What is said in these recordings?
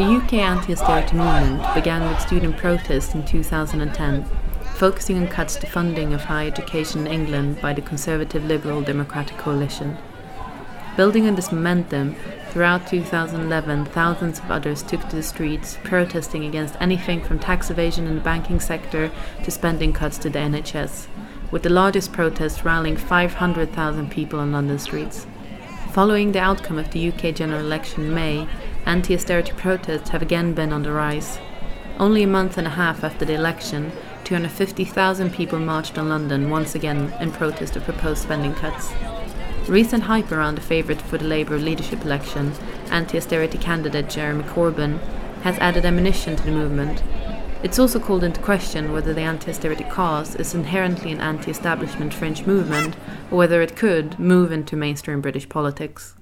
The UK anti austerity movement began with student protests in 2010, focusing on cuts to funding of higher education in England by the Conservative Liberal Democratic Coalition. Building on this momentum, throughout 2011, thousands of others took to the streets, protesting against anything from tax evasion in the banking sector to spending cuts to the NHS, with the largest protest rallying 500,000 people on London streets. Following the outcome of the UK general election in May, anti austerity protests have again been on the rise. Only a month and a half after the election, 250,000 people marched on London once again in protest of proposed spending cuts. Recent hype around the favourite for the Labour leadership election, anti austerity candidate Jeremy Corbyn, has added ammunition to the movement. It's also called into question whether the anti austerity cause is inherently an anti establishment fringe movement or whether it could move into mainstream British politics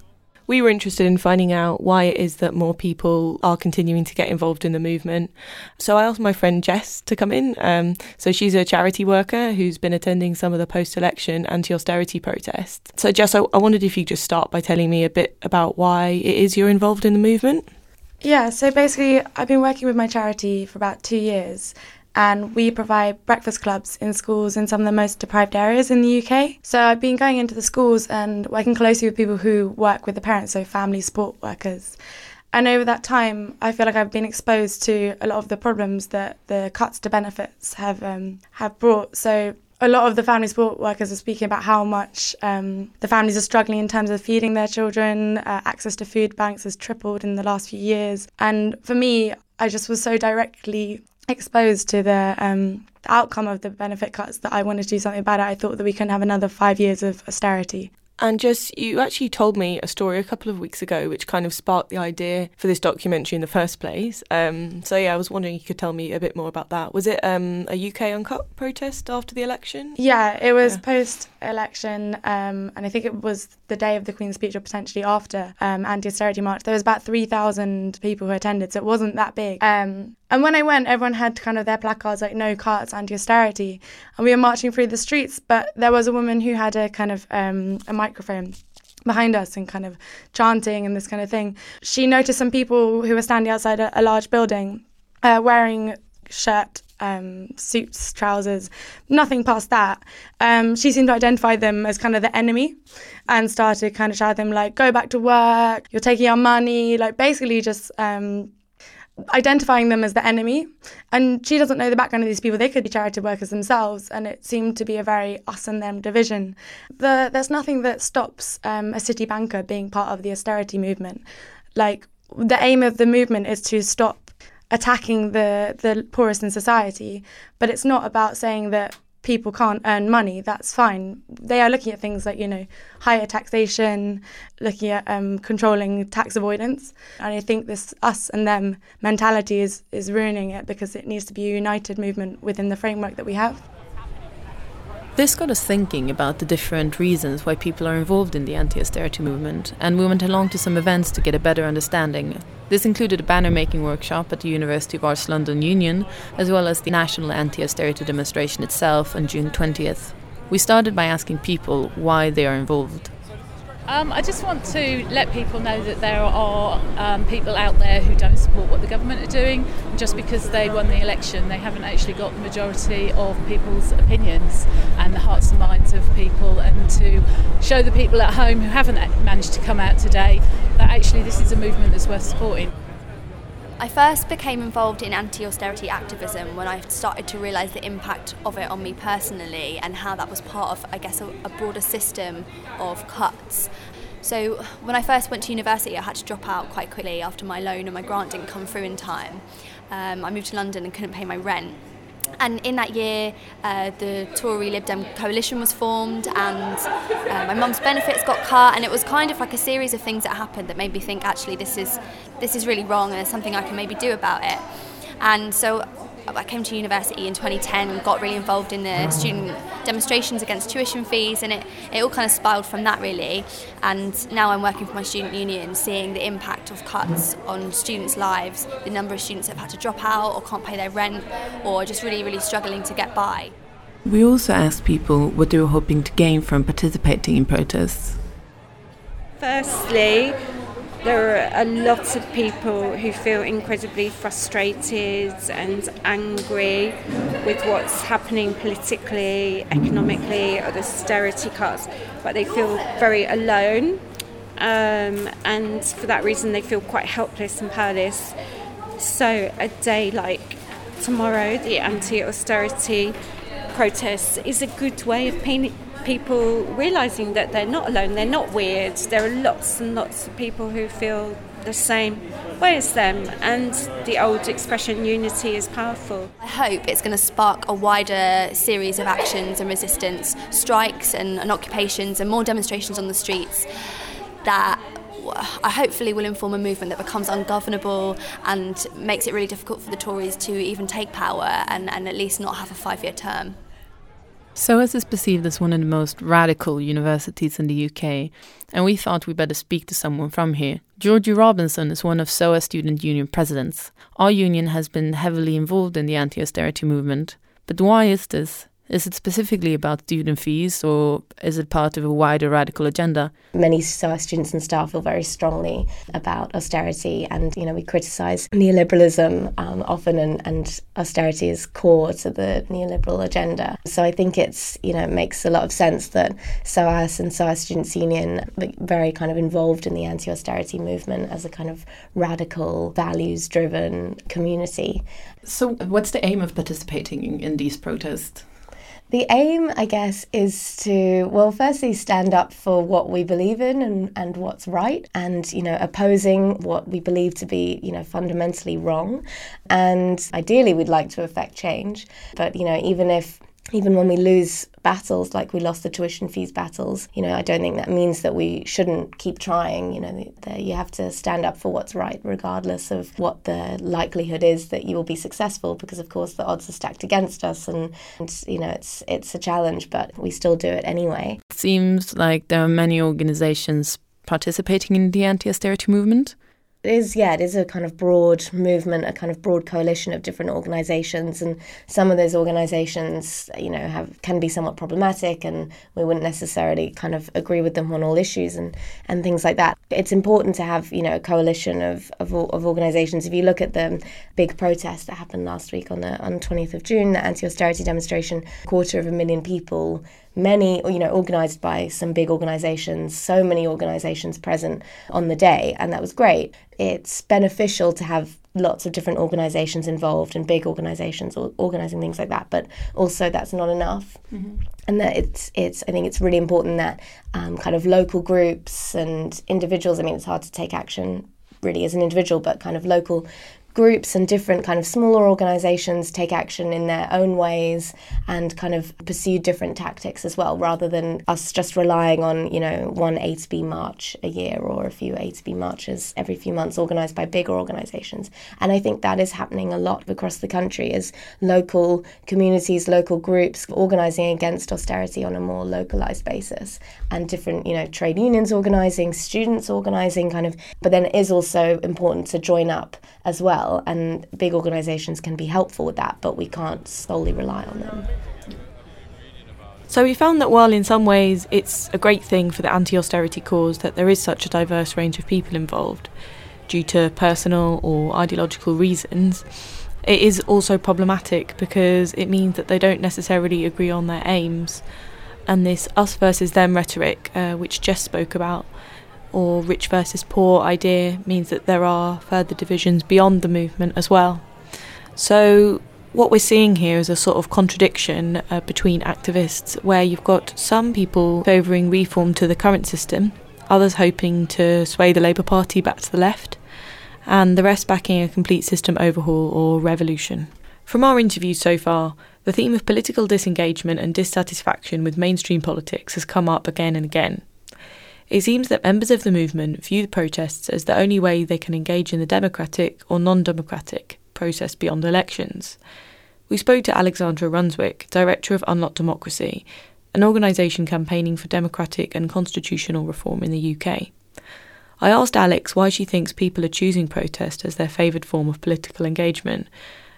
we were interested in finding out why it is that more people are continuing to get involved in the movement. So I asked my friend Jess to come in. Um, so she's a charity worker who's been attending some of the post election anti austerity protests. So, Jess, I, I wondered if you could just start by telling me a bit about why it is you're involved in the movement. Yeah, so basically, I've been working with my charity for about two years, and we provide breakfast clubs in schools in some of the most deprived areas in the UK. So I've been going into the schools and working closely with people who work with the parents, so family support workers. And over that time, I feel like I've been exposed to a lot of the problems that the cuts to benefits have um, have brought. So a lot of the family support workers are speaking about how much um, the families are struggling in terms of feeding their children. Uh, access to food banks has tripled in the last few years. And for me, I just was so directly exposed to the, um, the outcome of the benefit cuts that I wanted to do something about it. I thought that we couldn't have another five years of austerity. And Jess, you actually told me a story a couple of weeks ago which kind of sparked the idea for this documentary in the first place. Um, so, yeah, I was wondering if you could tell me a bit more about that. Was it um, a UK Uncut protest after the election? Yeah, it was yeah. post election, um, and I think it was the day of the Queen's speech or potentially after um, anti austerity march. There was about 3,000 people who attended, so it wasn't that big. Um, and when I went, everyone had kind of their placards like "No cuts, anti-austerity," and we were marching through the streets. But there was a woman who had a kind of um, a microphone behind us and kind of chanting and this kind of thing. She noticed some people who were standing outside a, a large building, uh, wearing shirt, um, suits, trousers, nothing past that. Um, she seemed to identify them as kind of the enemy and started kind of shouting them like, "Go back to work! You're taking our money!" Like basically just um, identifying them as the enemy. And she doesn't know the background of these people. They could be charity workers themselves. And it seemed to be a very us and them division. The, there's nothing that stops um, a city banker being part of the austerity movement. Like, the aim of the movement is to stop attacking the, the poorest in society. But it's not about saying that people can't earn money, that's fine. They are looking at things like, you know, higher taxation, looking at um, controlling tax avoidance. And I think this us and them mentality is, is ruining it because it needs to be a united movement within the framework that we have. This got us thinking about the different reasons why people are involved in the anti austerity movement, and we went along to some events to get a better understanding. This included a banner making workshop at the University of Arts London Union, as well as the National Anti Austerity demonstration itself on June 20th. We started by asking people why they are involved. Um, I just want to let people know that there are um, people out there who don't support what the government are doing. Just because they won the election, they haven't actually got the majority of people's opinions and the hearts and minds of people. And to show the people at home who haven't managed to come out today that actually this is a movement that's worth supporting. I first became involved in anti austerity activism when I started to realise the impact of it on me personally and how that was part of, I guess, a, a, broader system of cuts. So, when I first went to university, I had to drop out quite quickly after my loan and my grant didn't come through in time. Um, I moved to London and couldn't pay my rent. And in that year, uh, the Tory Lib Dem coalition was formed, and uh, my mum's benefits got cut, and it was kind of like a series of things that happened that made me think, actually, this is this is really wrong, and there's something I can maybe do about it. And so I came to university in 2010 and got really involved in the student demonstrations against tuition fees, and it, it all kind of spiraled from that really. And now I'm working for my student union, seeing the impact of cuts on students' lives, the number of students that have had to drop out or can't pay their rent, or just really, really struggling to get by. We also asked people what they were hoping to gain from participating in protests. Firstly, there are a lot of people who feel incredibly frustrated and angry with what's happening politically, economically, or the austerity cuts, but they feel very alone. Um, and for that reason, they feel quite helpless and powerless. So, a day like tomorrow, the anti austerity protests, is a good way of painting people realizing that they're not alone, they're not weird. There are lots and lots of people who feel the same way as them, and the old expression unity is powerful. I hope it's going to spark a wider series of actions and resistance, strikes and, and occupations, and more demonstrations on the streets that I hopefully will inform a movement that becomes ungovernable and makes it really difficult for the Tories to even take power and, and at least not have a five year term. SOAS is perceived as one of the most radical universities in the UK, and we thought we'd better speak to someone from here. Georgie Robinson is one of SOAS Student Union presidents. Our union has been heavily involved in the anti austerity movement. But why is this? Is it specifically about student fees or is it part of a wider radical agenda? Many SOAS students and staff feel very strongly about austerity and, you know, we criticise neoliberalism um, often and, and austerity is core to the neoliberal agenda. So I think it's, you know, it makes a lot of sense that SOAS and SOAS Students Union are very kind of involved in the anti-austerity movement as a kind of radical, values-driven community. So what's the aim of participating in these protests? The aim, I guess, is to, well, firstly, stand up for what we believe in and, and what's right, and, you know, opposing what we believe to be, you know, fundamentally wrong. And ideally, we'd like to affect change. But, you know, even if even when we lose battles like we lost the tuition fees battles you know i don't think that means that we shouldn't keep trying you know the, the, you have to stand up for what's right regardless of what the likelihood is that you will be successful because of course the odds are stacked against us and, and you know it's it's a challenge but we still do it anyway. It seems like there are many organizations participating in the anti-austerity movement is, yeah, it is a kind of broad movement, a kind of broad coalition of different organisations, and some of those organisations, you know, have can be somewhat problematic, and we wouldn't necessarily kind of agree with them on all issues and and things like that. It's important to have, you know, a coalition of of, of organisations. If you look at the big protest that happened last week on the on 20th of June, the anti-austerity demonstration, quarter of a million people many, you know, organised by some big organisations, so many organisations present on the day, and that was great. It's beneficial to have lots of different organisations involved and big organisations organising things like that, but also that's not enough. Mm-hmm. And that it's, it's, I think it's really important that um, kind of local groups and individuals, I mean, it's hard to take action really as an individual, but kind of local groups and different kind of smaller organizations take action in their own ways and kind of pursue different tactics as well rather than us just relying on you know one A to B march a year or a few A to B marches every few months organized by bigger organizations. And I think that is happening a lot across the country as local communities local groups organizing against austerity on a more localized basis and different you know trade unions organizing students organizing kind of but then it is also important to join up as well well, and big organisations can be helpful with that, but we can't solely rely on them. So we found that while in some ways it's a great thing for the anti austerity cause that there is such a diverse range of people involved, due to personal or ideological reasons, it is also problematic because it means that they don't necessarily agree on their aims. And this us versus them rhetoric, uh, which Jess spoke about, or rich versus poor idea means that there are further divisions beyond the movement as well. So, what we're seeing here is a sort of contradiction uh, between activists where you've got some people favouring reform to the current system, others hoping to sway the Labour Party back to the left, and the rest backing a complete system overhaul or revolution. From our interviews so far, the theme of political disengagement and dissatisfaction with mainstream politics has come up again and again. It seems that members of the movement view the protests as the only way they can engage in the democratic or non democratic process beyond elections. We spoke to Alexandra Runswick, director of Unlock Democracy, an organisation campaigning for democratic and constitutional reform in the UK. I asked Alex why she thinks people are choosing protest as their favoured form of political engagement,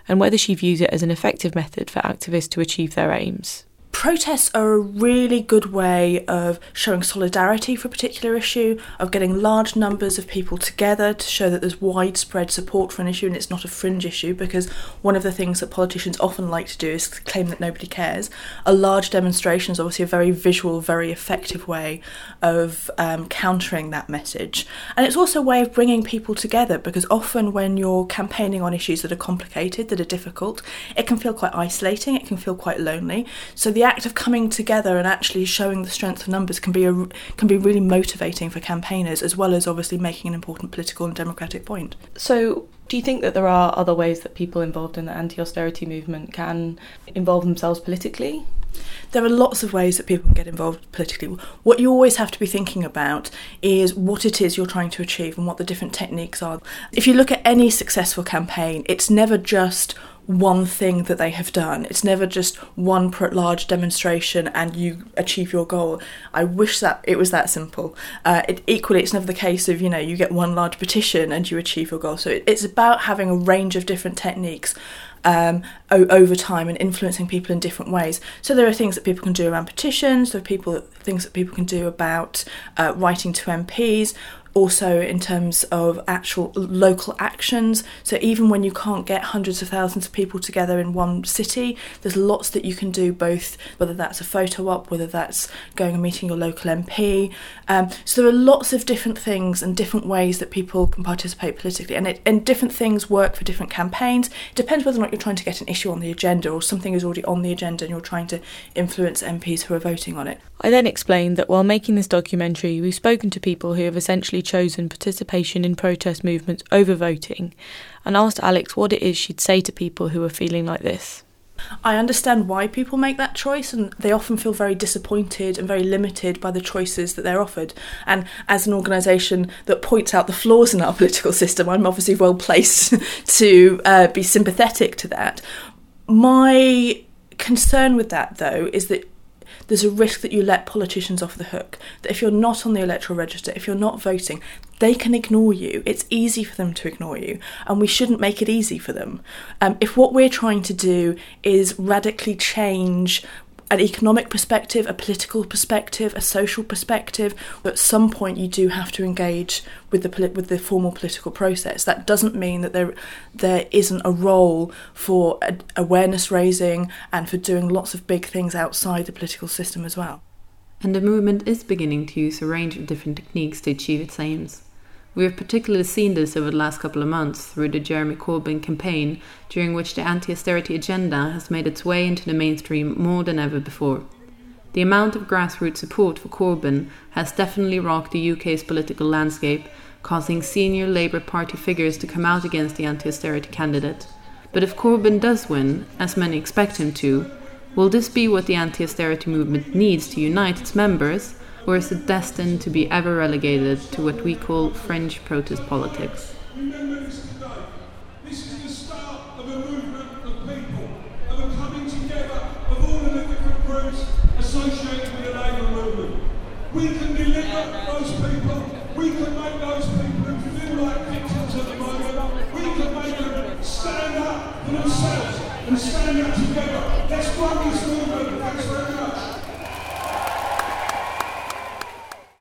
and whether she views it as an effective method for activists to achieve their aims protests are a really good way of showing solidarity for a particular issue, of getting large numbers of people together to show that there's widespread support for an issue and it's not a fringe issue because one of the things that politicians often like to do is claim that nobody cares. A large demonstration is obviously a very visual, very effective way of um, countering that message. And it's also a way of bringing people together because often when you're campaigning on issues that are complicated, that are difficult, it can feel quite isolating, it can feel quite lonely. So the act of coming together and actually showing the strength of numbers can be a, can be really motivating for campaigners, as well as obviously making an important political and democratic point. So, do you think that there are other ways that people involved in the anti-austerity movement can involve themselves politically? There are lots of ways that people can get involved politically. What you always have to be thinking about is what it is you're trying to achieve and what the different techniques are. If you look at any successful campaign, it's never just one thing that they have done. It's never just one large demonstration and you achieve your goal. I wish that it was that simple. Uh, it, equally, it's never the case of, you know, you get one large petition and you achieve your goal. So it, it's about having a range of different techniques um, o- over time and influencing people in different ways. So there are things that people can do around petitions. There are people things that people can do about uh, writing to MPs also in terms of actual local actions. So even when you can't get hundreds of thousands of people together in one city, there's lots that you can do, both whether that's a photo op, whether that's going and meeting your local MP. Um, so there are lots of different things and different ways that people can participate politically, and it, and different things work for different campaigns. It depends whether or not you're trying to get an issue on the agenda or something is already on the agenda and you're trying to influence MPs who are voting on it. I then explained that while making this documentary, we've spoken to people who have essentially chosen participation in protest movements over voting and asked Alex what it is she'd say to people who are feeling like this. I understand why people make that choice, and they often feel very disappointed and very limited by the choices that they're offered. And as an organisation that points out the flaws in our political system, I'm obviously well placed to uh, be sympathetic to that. My concern with that, though, is that there's a risk that you let politicians off the hook. That if you're not on the electoral register, if you're not voting, they can ignore you. It's easy for them to ignore you, and we shouldn't make it easy for them. Um, if what we're trying to do is radically change an economic perspective, a political perspective, a social perspective. At some point, you do have to engage with the with the formal political process. That doesn't mean that there there isn't a role for awareness raising and for doing lots of big things outside the political system as well. And the movement is beginning to use a range of different techniques to achieve its aims. We have particularly seen this over the last couple of months through the Jeremy Corbyn campaign, during which the anti austerity agenda has made its way into the mainstream more than ever before. The amount of grassroots support for Corbyn has definitely rocked the UK's political landscape, causing senior Labour Party figures to come out against the anti austerity candidate. But if Corbyn does win, as many expect him to, will this be what the anti austerity movement needs to unite its members? Or is it destined to be ever relegated to what we call French protest politics? associated with the labour movement. We can deliver those people. We can make those people who feel like victims at the moment. We can make them stand up for themselves and stand up together. Let's run this movement.